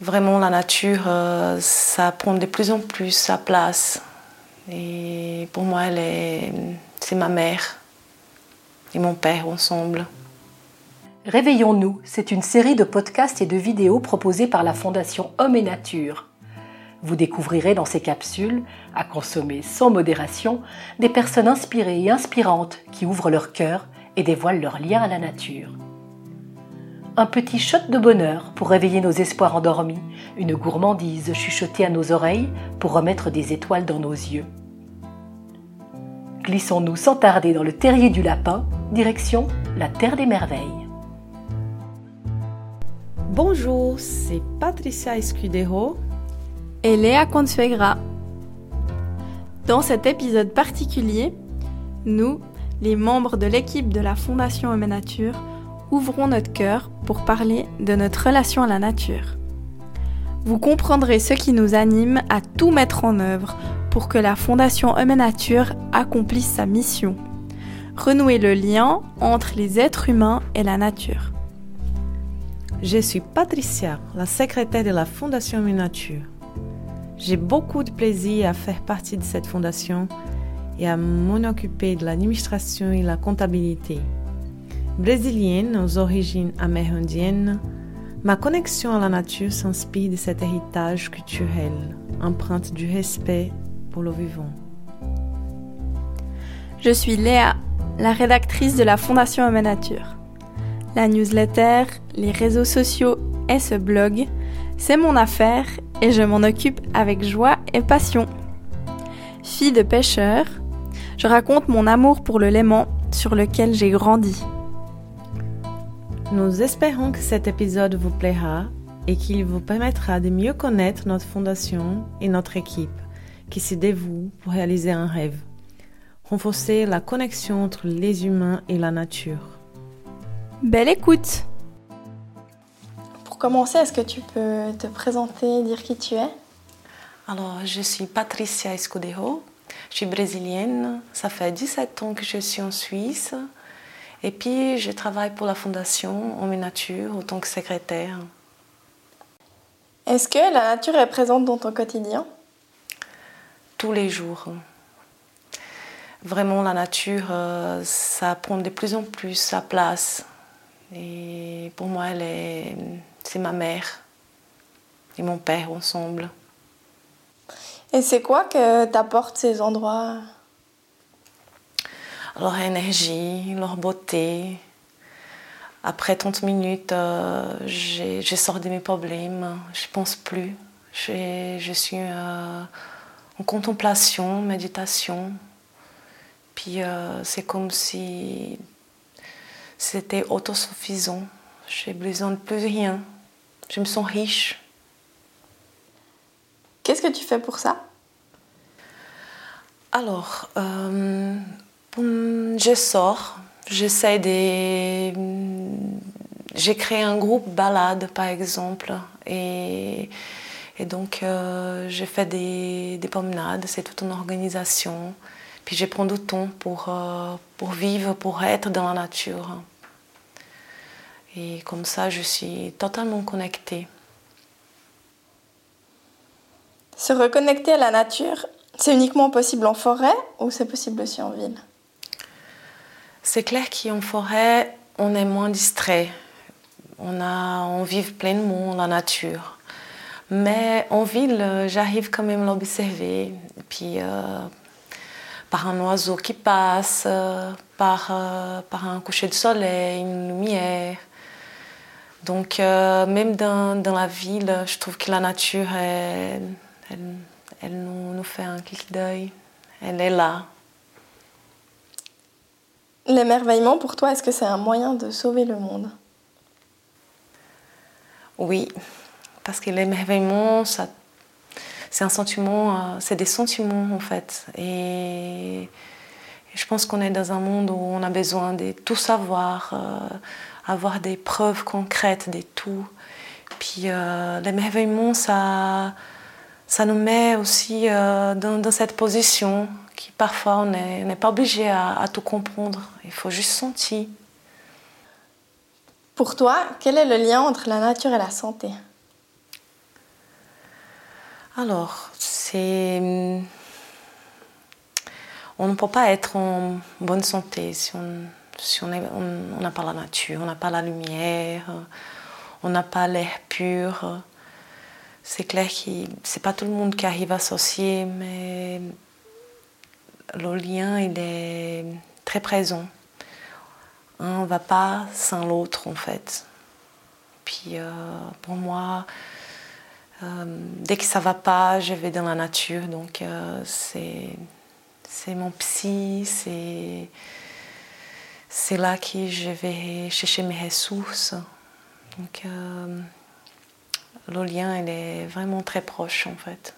Vraiment, la nature, euh, ça prend de plus en plus sa place. Et pour moi, c'est ma mère et mon père ensemble. Réveillons-nous, c'est une série de podcasts et de vidéos proposées par la Fondation Homme et Nature. Vous découvrirez dans ces capsules, à consommer sans modération, des personnes inspirées et inspirantes qui ouvrent leur cœur et dévoilent leur lien à la nature un petit shot de bonheur pour réveiller nos espoirs endormis, une gourmandise chuchotée à nos oreilles pour remettre des étoiles dans nos yeux. Glissons-nous sans tarder dans le terrier du lapin, direction la Terre des Merveilles. Bonjour, c'est Patricia Escudero et Léa Consuegra. Dans cet épisode particulier, nous, les membres de l'équipe de la Fondation Homme Nature, ouvrons notre cœur pour parler de notre relation à la nature. Vous comprendrez ce qui nous anime à tout mettre en œuvre pour que la Fondation Homme Nature accomplisse sa mission. Renouer le lien entre les êtres humains et la nature. Je suis Patricia, la secrétaire de la Fondation Homme Nature. J'ai beaucoup de plaisir à faire partie de cette fondation et à m'en occuper de l'administration et la comptabilité. Brésilienne aux origines amérindiennes, ma connexion à la nature s'inspire de cet héritage culturel, empreinte du respect pour le vivant. Je suis Léa, la rédactrice de la Fondation Homme Nature. La newsletter, les réseaux sociaux et ce blog, c'est mon affaire et je m'en occupe avec joie et passion. Fille de pêcheur, je raconte mon amour pour le Léman sur lequel j'ai grandi. Nous espérons que cet épisode vous plaira et qu'il vous permettra de mieux connaître notre fondation et notre équipe qui se dévoue pour réaliser un rêve, renforcer la connexion entre les humains et la nature. Belle écoute Pour commencer, est-ce que tu peux te présenter, dire qui tu es? Alors, je suis Patricia Escudero, je suis brésilienne, ça fait 17 ans que je suis en Suisse. Et puis, je travaille pour la Fondation Homme et Nature en tant que secrétaire. Est-ce que la nature est présente dans ton quotidien? Tous les jours. Vraiment, la nature, euh, ça prend de plus en plus sa place. Et pour moi, c'est ma mère et mon père ensemble. Et c'est quoi que t'apportent ces endroits? Leur énergie, leur beauté. Après 30 minutes, euh, je sors de mes problèmes, je ne pense plus. Je, suis euh, en contemplation, méditation. Puis euh, c'est comme si c'était autosuffisant. J'ai besoin de plus rien. Je me sens riche. Qu'est-ce que tu fais pour ça? Alors, je sors, j'essaie de. J'ai créé un groupe balade par exemple et, et donc euh, j'ai fait des, des promenades, c'est toute une organisation. Puis je prends du temps pour, euh, pour vivre, pour être dans la nature. Et comme ça, je suis totalement connectée. Se reconnecter à la nature, c'est uniquement possible en forêt ou c'est possible aussi en ville? C'est clair qu'en forêt, on est moins distrait. On, a, on vit pleinement la nature. Mais en ville, j'arrive quand même à l'observer. Puis euh, par un oiseau qui passe, par, euh, par un coucher de soleil, une lumière. Donc euh, même dans, dans, la ville, je trouve que la nature, elle, elle nous, nous fait un clic d'œil. Elle est là. L'émerveillement, pour toi, est-ce que c'est un moyen de sauver le monde? Oui, parce que l'émerveillement, ça, c'est un sentiment, euh, c'est des sentiments en fait. Et je pense qu'on est dans un monde où on a besoin de tout savoir, euh, avoir des preuves concrètes de tout. Puis euh, l'émerveillement, ça, ça nous met aussi dans, dans cette position qui parfois on n'est pas obligé à, tout comprendre, il faut juste sentir. Pour toi, quel est le lien entre la nature et la santé? Alors, c'est. On ne peut pas être en bonne santé si on si on n'a pas la nature, on n'a pas la lumière, on n'a pas l'air pur. C'est clair que c'est pas tout le monde qui arrive à associer, mais le lien il est très présent. On ne va pas sans l'autre en fait. Puis euh, pour moi, euh, dès que ça va pas, je vais dans la nature. Donc euh, c'est mon psy, c'est c'est là que je vais chercher mes ressources. Donc le lien il est vraiment très proche en fait.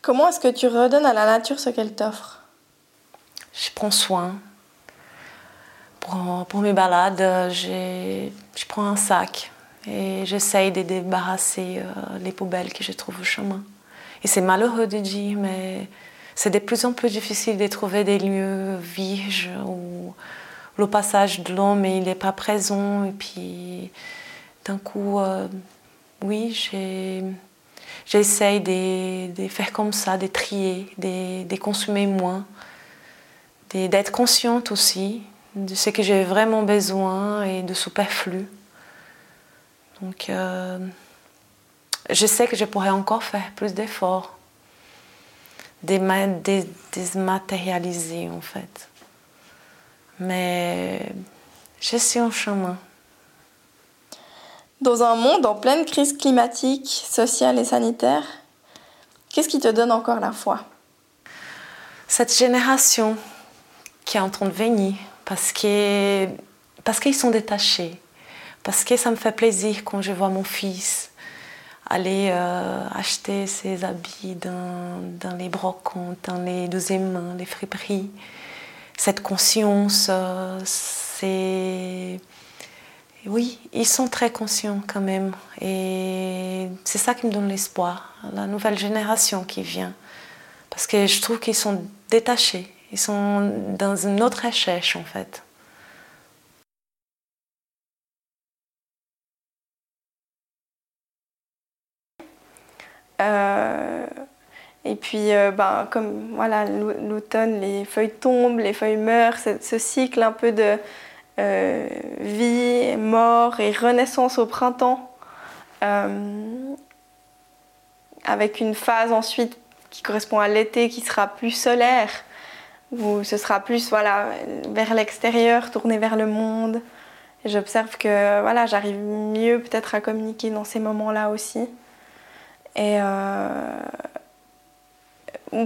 Comment est-ce que tu redonnes à la nature ce qu'elle t'offre? Je prends soin. Pour, mes balades, je prends un sac et j'essaye de débarrasser euh, les poubelles que je trouve au chemin. Et c'est malheureux de dire, mais c'est de plus en plus difficile de trouver des lieux vierges où le passage de l'homme n'est pas présent. Et puis d'un coup, euh, oui, j'essaye de, faire comme ça, de trier, de consommer moins, d'être consciente aussi de ce que j'ai vraiment besoin et de superflu. Donc, euh, je sais que je pourrais encore faire plus d'efforts, dématérialiser en fait. Mais je suis en chemin. Dans un monde en pleine crise climatique, sociale et sanitaire, qu'est-ce qui te donne encore la foi? Cette génération qui est en train de venir, parce qu'ils parce qu'ils sont détachés parce que ça me fait plaisir quand je vois mon fils aller euh, acheter ses habits dans, dans, les brocantes, dans les deuxièmes mains, les friperies. Cette conscience, euh, c'est... Oui, ils sont très conscients quand même. Et c'est ça qui me donne l'espoir, la nouvelle génération qui vient. Parce que je trouve qu'ils sont détachés, ils sont dans une autre recherche en fait. Euh, et puis, euh, ben, comme voilà, l'automne, les feuilles tombent, les feuilles meurent, ce cycle un peu de euh, vie, mort et renaissance au printemps, avec une phase ensuite qui correspond à l'été qui sera plus solaire, où ce sera plus voilà, vers l'extérieur, tourné vers le monde. J'observe que voilà, j'arrive mieux peut-être à communiquer dans ces moments-là aussi. Et euh,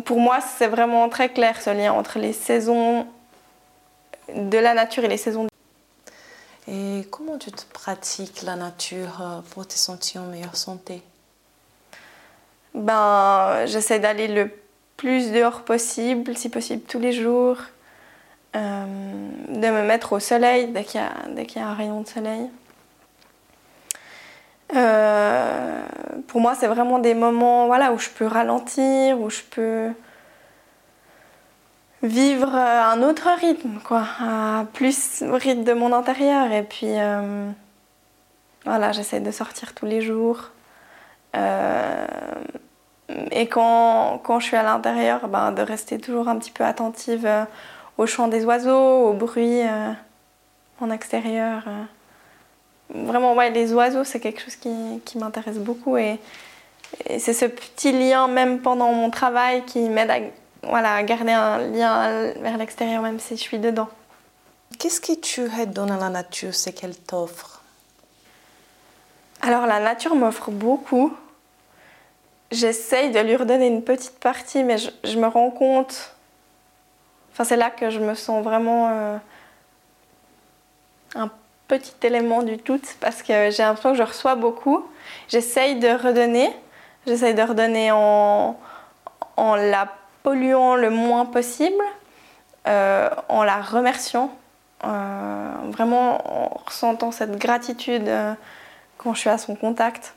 pour moi, c'est vraiment très clair ce lien entre les saisons de la nature et les saisons. Et comment tu te pratiques la nature euh, pour te sentir en meilleure santé? Ben, j'essaie d'aller le plus dehors possible, si possible tous les jours, euh, de me mettre au soleil dès qu'il y, y, a un rayon de soleil. Euh, pour moi, c'est vraiment des moments voilà, où je peux ralentir, où je peux vivre un autre rythme, quoi, plus au rythme de mon intérieur. Et puis, euh, voilà, j'essaie de sortir tous les jours. Euh, et quand, quand, je suis à l'intérieur, ben, de rester toujours un petit peu attentive au chant des oiseaux, au bruit en extérieur vraiment, ouais, les oiseaux, c'est quelque chose qui, m'intéresse beaucoup. Et, c'est ce petit lien, même pendant mon travail, qui m'aide à, voilà, garder un lien vers l'extérieur, même si je suis dedans. Qu'est-ce que tu redonnes à la nature, c'est qu'elle t'offre? Alors, la nature m'offre beaucoup. J'essaye de lui redonner une petite partie, mais je, me rends compte. Enfin, c'est là que je me sens vraiment euh, un petit élément du tout parce que j'ai l'impression que je reçois beaucoup. J'essaye de redonner. J'essaye de redonner en, en la polluant le moins possible, euh, en la remerciant, euh, vraiment en ressentant cette gratitude quand je suis à son contact,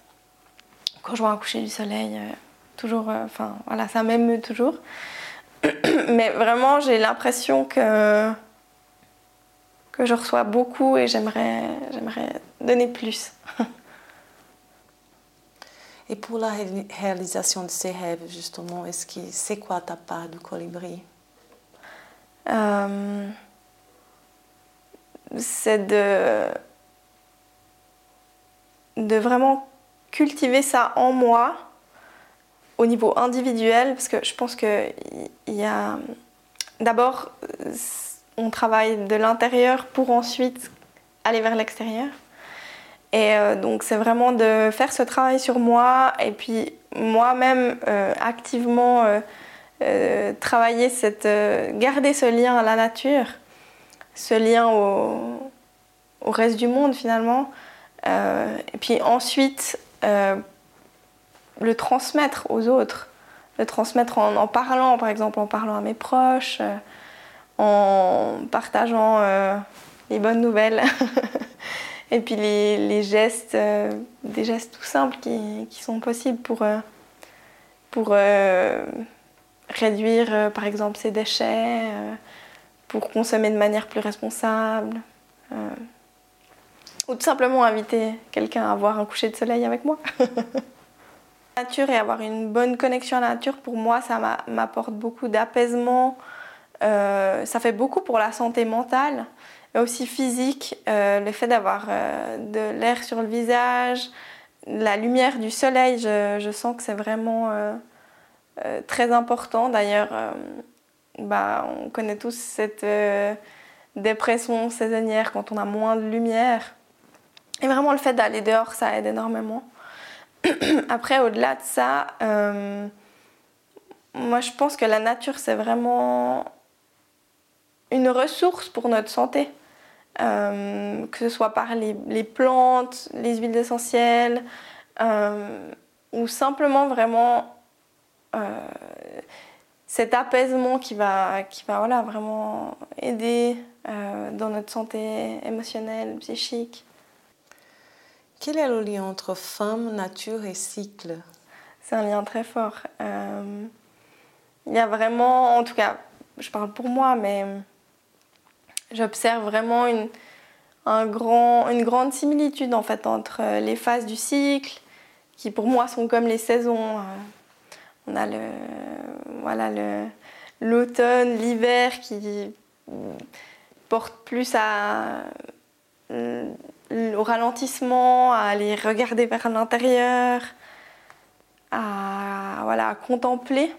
quand je vois un coucher du soleil, toujours, enfin voilà, ça m'émeut toujours. Mais vraiment, j'ai l'impression que que je reçois beaucoup et j'aimerais, j'aimerais donner plus. Et pour la réalisation de ces rêves, justement, est-ce que c'est quoi ta part du colibri? Euh, C'est de de vraiment cultiver ça en moi au niveau individuel, parce que je pense qu'il y a d'abord, on travaille de l'intérieur pour ensuite aller vers l'extérieur. Et euh, donc c'est vraiment de faire ce travail sur moi et puis moi-même euh, activement euh, travailler cette, garder ce lien à la nature, ce lien au reste du monde finalement. et puis ensuite le transmettre aux autres, le transmettre en, en, parlant par exemple, en parlant à mes proches, en partageant les bonnes nouvelles. Et puis les, gestes, euh, des gestes tout simples qui, sont possibles pour, euh, pour euh, réduire par exemple ses déchets, pour consommer de manière plus responsable. Ou tout simplement inviter quelqu'un à voir un coucher de soleil avec moi. la nature et avoir une bonne connexion à la nature, pour moi, ça m'apporte beaucoup d'apaisement. ça fait beaucoup pour la santé mentale aussi physique, euh, le fait d'avoir euh, de l'air sur le visage, la lumière du soleil, je, sens que c'est vraiment euh, très important. D'ailleurs, bah, on connaît tous cette dépression saisonnière quand on a moins de lumière. Et vraiment, le fait d'aller dehors, ça aide énormément. Après, au-delà de ça, moi, je pense que la nature, c'est vraiment une ressource pour notre santé. Euh, que ce soit par les, plantes, les huiles essentielles, euh, ou simplement vraiment euh, cet apaisement qui va, qui va vraiment aider dans notre santé émotionnelle, psychique. Quel est le lien entre femme, nature et cycle? C'est un lien très fort. il y a vraiment, en tout cas, je parle pour moi, mais J'observe vraiment une, un grand, une grande similitude en fait entre euh, les phases du cycle, qui pour moi sont comme les saisons. Euh. On a le, voilà, l'automne, l'hiver qui porte plus à, euh, au ralentissement, à aller regarder vers l'intérieur, à, voilà, contempler.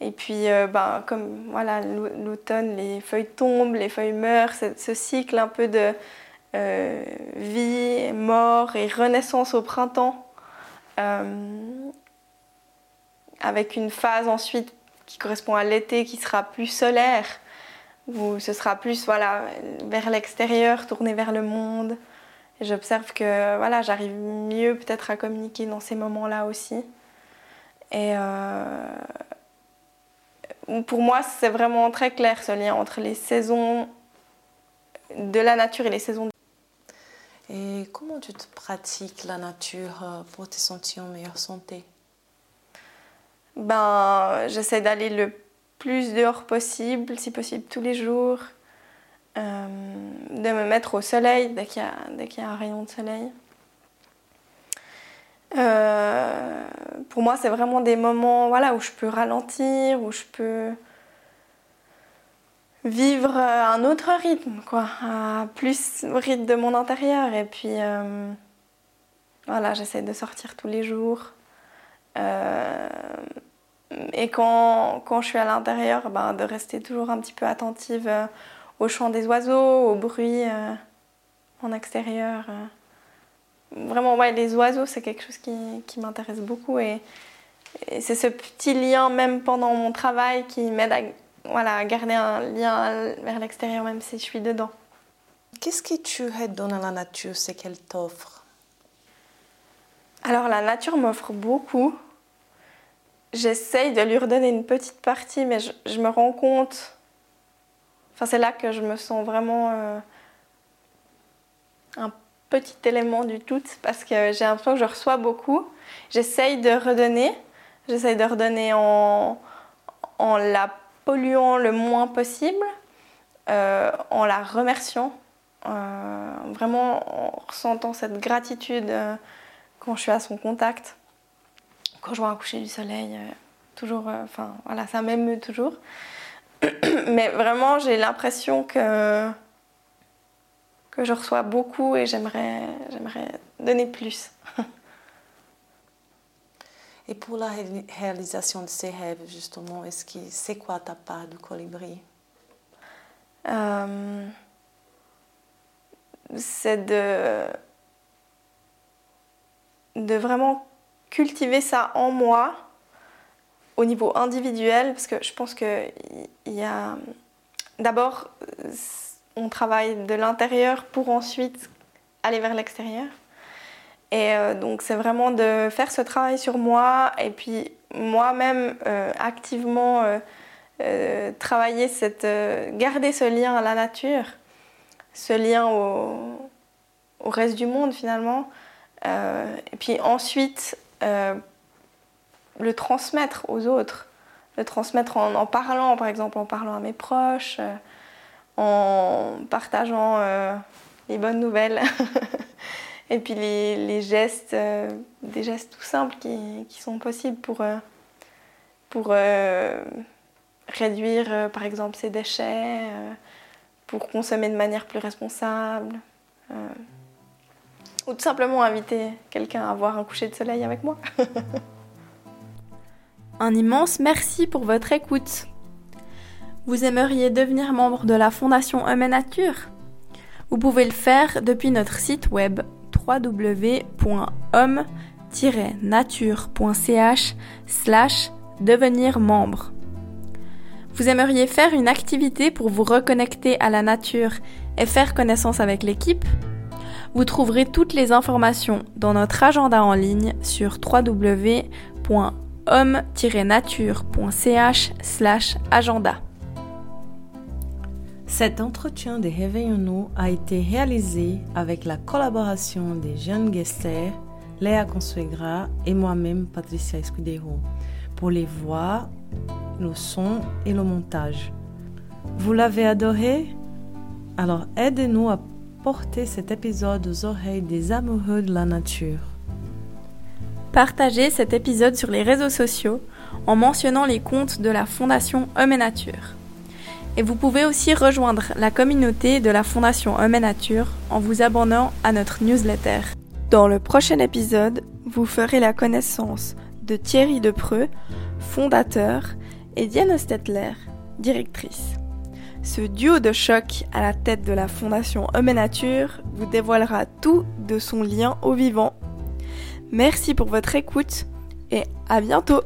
Et puis, euh, ben, comme voilà, l'automne, les feuilles tombent, les feuilles meurent, ce cycle un peu de euh, vie, mort et renaissance au printemps, euh, avec une phase ensuite qui correspond à l'été qui sera plus solaire, où ce sera plus voilà, vers l'extérieur, tourné vers le monde. J'observe que voilà, j'arrive mieux peut-être à communiquer dans ces moments-là aussi. Et pour moi, c'est vraiment très clair ce lien entre les saisons de la nature et les saisons. Et comment tu te pratiques la nature euh, pour te sentir en meilleure santé? Ben, j'essaie d'aller le plus dehors possible, si possible tous les jours, euh, de me mettre au soleil dès qu'il y, y, a un rayon de soleil. Euh, pour moi, c'est vraiment des moments voilà, où je peux ralentir, où je peux vivre un autre rythme, quoi, plus au rythme de mon intérieur. Et puis, euh, voilà, j'essaie de sortir tous les jours. Euh, et quand, quand, je suis à l'intérieur, ben, de rester toujours un petit peu attentive au chant des oiseaux, au bruit en extérieur vraiment, ouais, les oiseaux, c'est quelque chose qui, qui m'intéresse beaucoup. Et, c'est ce petit lien, même pendant mon travail, qui m'aide à, voilà, garder un lien vers l'extérieur, même si je suis dedans. Qu'est-ce que tu donnes à la nature, c'est qu'elle t'offre? Alors, la nature m'offre beaucoup. J'essaye de lui redonner une petite partie, mais je, me rends compte. Enfin, c'est là que je me sens vraiment euh, un petit élément du tout parce que j'ai l'impression que je reçois beaucoup. J'essaye de redonner. J'essaye de redonner en, en la polluant le moins possible, euh, en la remerciant, euh, vraiment en ressentant cette gratitude quand je suis à son contact, quand je vois un coucher du soleil, toujours, enfin voilà, ça m'émeut toujours. Mais vraiment, j'ai l'impression que, que je reçois beaucoup et j'aimerais, j'aimerais donner plus. Et pour la réalisation de ces rêves, justement, est-ce que c'est quoi ta part de colibri? Euh, C'est de, de vraiment cultiver ça en moi au niveau individuel, parce que je pense qu'il y a... D'abord, on travaille de l'intérieur pour ensuite aller vers l'extérieur. Et euh, donc c'est vraiment de faire ce travail sur moi et puis moi-même euh, activement euh, travailler cette, garder ce lien à la nature, ce lien au, au reste du monde finalement. et puis ensuite le transmettre aux autres, le transmettre en, en, parlant par exemple, en parlant à mes proches, en partageant les bonnes nouvelles. Et puis les, gestes, euh, des gestes tout simples qui, sont possibles pour, euh, pour euh, réduire par exemple ses déchets, pour consommer de manière plus responsable. Ou tout simplement inviter quelqu'un à voir un coucher de soleil avec moi. un immense merci pour votre écoute. Vous aimeriez devenir membre de la Fondation Homme et Nature? Vous pouvez le faire depuis notre site web www.homme-nature.ch slash devenir membre. Vous aimeriez faire une activité pour vous reconnecter à la nature et faire connaissance avec l'équipe? Vous trouverez toutes les informations dans notre agenda en ligne sur www.homme-nature.ch agenda. Cet entretien de Réveillons-nous a été réalisé avec la collaboration des jeunes guesters Léa Consuegra et moi-même Patricia Escudero pour les voix, le son et le montage. Vous l'avez adoré? Alors aidez-nous à porter cet épisode aux oreilles des amoureux de la nature. Partagez cet épisode sur les réseaux sociaux en mentionnant les comptes de la Fondation Homme et Nature. Et vous pouvez aussi rejoindre la communauté de la Fondation Homme et Nature en vous abonnant à notre newsletter. Dans le prochain épisode, vous ferez la connaissance de Thierry Depreux, fondateur, et Diane Stetler, directrice. Ce duo de choc à la tête de la Fondation Homme et Nature vous dévoilera tout de son lien au vivant. Merci pour votre écoute et à bientôt